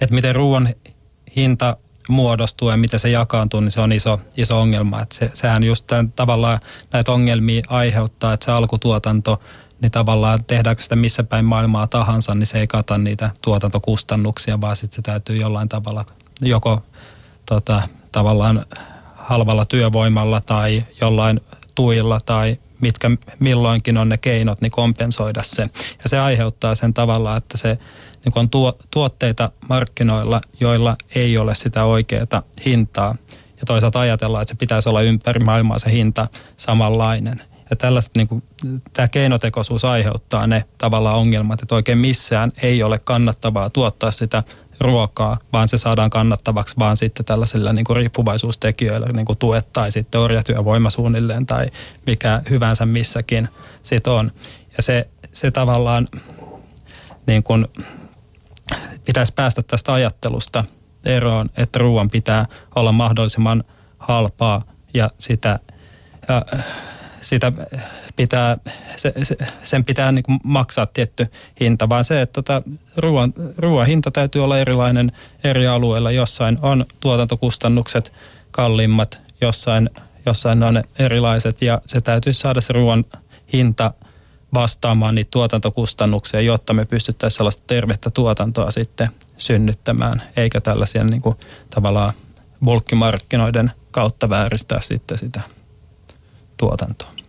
että miten ruoan hinta muodostuu ja miten se jakaantuu, niin se on iso, iso ongelma. Että se, sehän just tämän, tavallaan näitä ongelmia aiheuttaa, että se alkutuotanto, niin tavallaan tehdäänkö sitä missä päin maailmaa tahansa, niin se ei kata niitä tuotantokustannuksia, vaan sitten se täytyy jollain tavalla joko tota, tavallaan halvalla työvoimalla tai jollain tuilla tai mitkä milloinkin on ne keinot, niin kompensoida se. Ja se aiheuttaa sen tavalla, että se niin on tuo, tuotteita markkinoilla, joilla ei ole sitä oikeaa hintaa. Ja toisaalta ajatellaan, että se pitäisi olla ympäri maailmaa se hinta samanlainen. Ja tällaista, niin kuin, tämä keinotekoisuus aiheuttaa ne tavallaan ongelmat, että oikein missään ei ole kannattavaa tuottaa sitä ruokaa, vaan se saadaan kannattavaksi vaan sitten tällaisilla niin kuin riippuvaisuustekijöillä, niin kuin tuet tai sitten orjatyövoima suunnilleen tai mikä hyvänsä missäkin sit on. Ja se, se tavallaan niin kuin pitäisi päästä tästä ajattelusta eroon, että ruoan pitää olla mahdollisimman halpaa ja sitä, ja sitä pitää, se, se, sen pitää niin kuin maksaa tietty hinta, vaan se, että tota, ruoan, ruoan hinta täytyy olla erilainen eri alueilla. Jossain on tuotantokustannukset kalliimmat, jossain, jossain on erilaiset ja se täytyy saada se ruoan hinta vastaamaan niitä tuotantokustannuksia, jotta me pystyttäisiin sellaista tervettä tuotantoa sitten synnyttämään, eikä tällaisia niin kuin, tavallaan bulkkimarkkinoiden kautta vääristää sitten sitä tuotantoa.